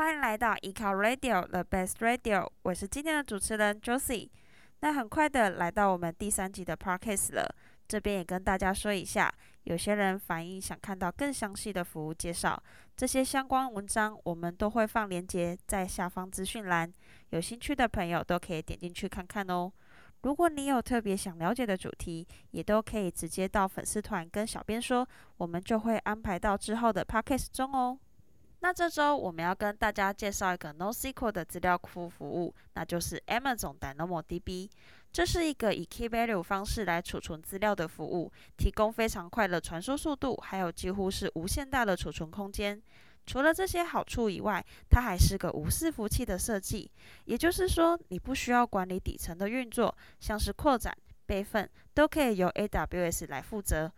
欢迎来到 e-car Radio The Best Radio，我是今天的主持人 Josie。那很快的来到我们第三集的 Podcast 了，这边也跟大家说一下，有些人反映想看到更详细的服务介绍，这些相关文章我们都会放链接在下方资讯栏，有兴趣的朋友都可以点进去看看哦。如果你有特别想了解的主题，也都可以直接到粉丝团跟小编说，我们就会安排到之后的 Podcast 中哦。那这周我们要跟大家介绍一个 NoSQL 的资料库服务，那就是 Amazon DynamoDB。这是一个以 Key Value 方式来储存资料的服务，提供非常快的传输速度，还有几乎是无限大的储存空间。除了这些好处以外，它还是个无伺服器的设计，也就是说，你不需要管理底层的运作，像是扩展、备份，都可以由 AWS 来负责。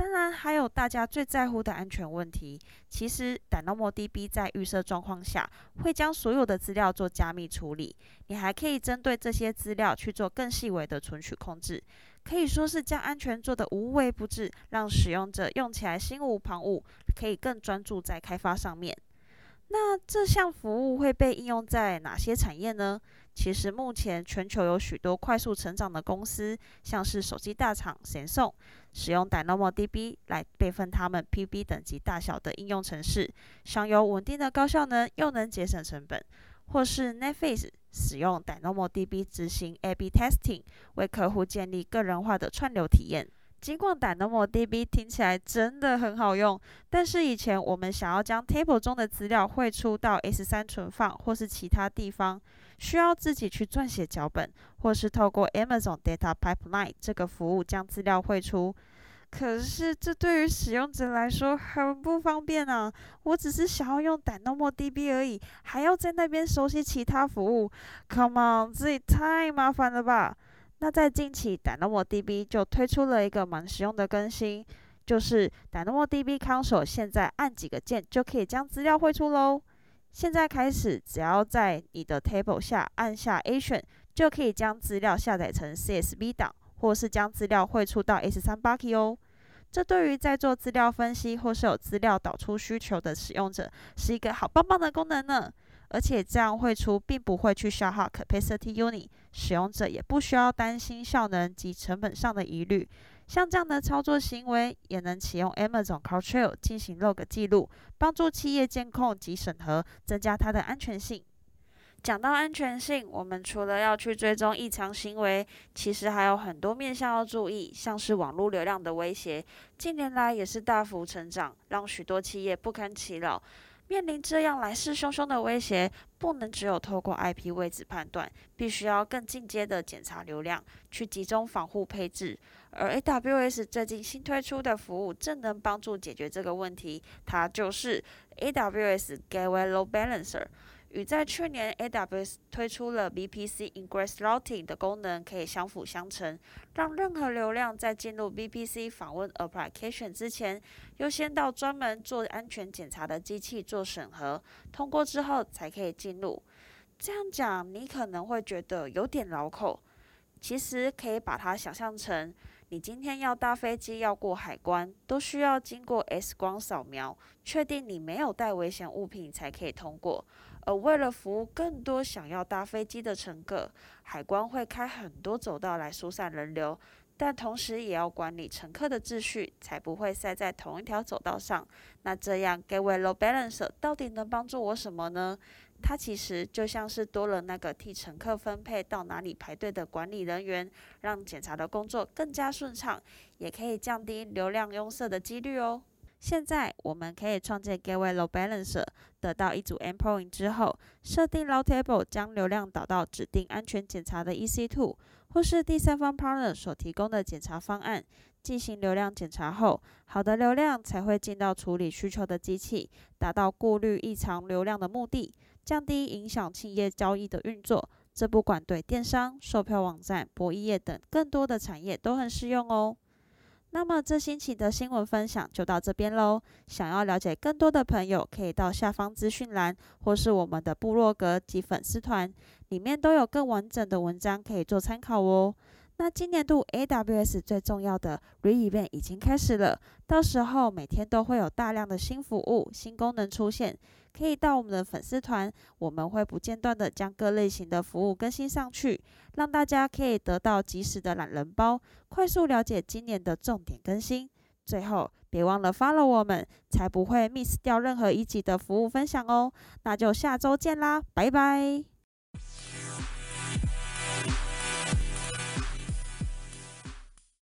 当然，还有大家最在乎的安全问题。其实，DynamoDB 在预设状况下会将所有的资料做加密处理。你还可以针对这些资料去做更细微的存取控制，可以说是将安全做得无微不至，让使用者用起来心无旁骛，可以更专注在开发上面。那这项服务会被应用在哪些产业呢？其实目前全球有许多快速成长的公司，像是手机大厂神送，使用 DynamoDB 来备份他们 PB 等级大小的应用程式，享有稳定的高效能，又能节省成本；或是 Netflix 使用 DynamoDB 执行 A/B Testing，为客户建立个人化的串流体验。尽管 DynamoDB 听起来真的很好用，但是以前我们想要将 Table 中的资料汇出到 S3 存放或是其他地方，需要自己去撰写脚本，或是透过 Amazon Data Pipeline 这个服务将资料汇出。可是这对于使用者来说很不方便啊！我只是想要用 DynamoDB 而已，还要在那边熟悉其他服务，Come on，这也太麻烦了吧！那在近期，DynamoDB 就推出了一个蛮实用的更新，就是 DynamoDB Console 现在按几个键就可以将资料汇出喽。现在开始，只要在你的 Table 下按下 A 选，就可以将资料下载成 CSV 档，或是将资料汇出到 S3 Bucket 哦。这对于在做资料分析或是有资料导出需求的使用者，是一个好棒棒的功能呢。而且这样汇出并不会去消耗 capacity unit，使用者也不需要担心效能及成本上的疑虑。像这样的操作行为，也能启用 Amazon CloudTrail 进行 log 记录，帮助企业监控及审核，增加它的安全性。讲到安全性，我们除了要去追踪异常行为，其实还有很多面向要注意，像是网络流量的威胁，近年来也是大幅成长，让许多企业不堪其扰。面临这样来势汹汹的威胁，不能只有透过 IP 位置判断，必须要更进阶的检查流量，去集中防护配置。而 AWS 最近新推出的服务，正能帮助解决这个问题，它就是 AWS Gateway Load Balancer。与在去年 AWS 推出了 VPC Ingress Routing 的功能可以相辅相成，让任何流量在进入 VPC 访问 Application 之前，优先到专门做安全检查的机器做审核，通过之后才可以进入。这样讲你可能会觉得有点绕口，其实可以把它想象成，你今天要搭飞机要过海关，都需要经过 X 光扫描，确定你没有带危险物品才可以通过。而为了服务更多想要搭飞机的乘客，海关会开很多走道来疏散人流，但同时也要管理乘客的秩序，才不会塞在同一条走道上。那这样 g a t w a y Load Balancer 到底能帮助我什么呢？它其实就像是多了那个替乘客分配到哪里排队的管理人员，让检查的工作更加顺畅，也可以降低流量壅塞的几率哦。现在我们可以创建 Gateway Load Balancer，得到一组 Endpoint 之后，设定 Route Table 将流量导到指定安全检查的 EC2，或是第三方 Partner 所提供的检查方案，进行流量检查后，好的流量才会进到处理需求的机器，达到过滤异常流量的目的，降低影响企业交易的运作。这不管对电商、售票网站、博弈业等更多的产业都很适用哦。那么这星期的新闻分享就到这边喽。想要了解更多的朋友，可以到下方资讯栏或是我们的部落格及粉丝团，里面都有更完整的文章可以做参考哦。那今年度 AWS 最重要的 Re-event 已经开始了，到时候每天都会有大量的新服务、新功能出现，可以到我们的粉丝团，我们会不间断的将各类型的服务更新上去，让大家可以得到及时的懒人包，快速了解今年的重点更新。最后，别忘了 follow 我们，才不会 miss 掉任何一集的服务分享哦。那就下周见啦，拜拜。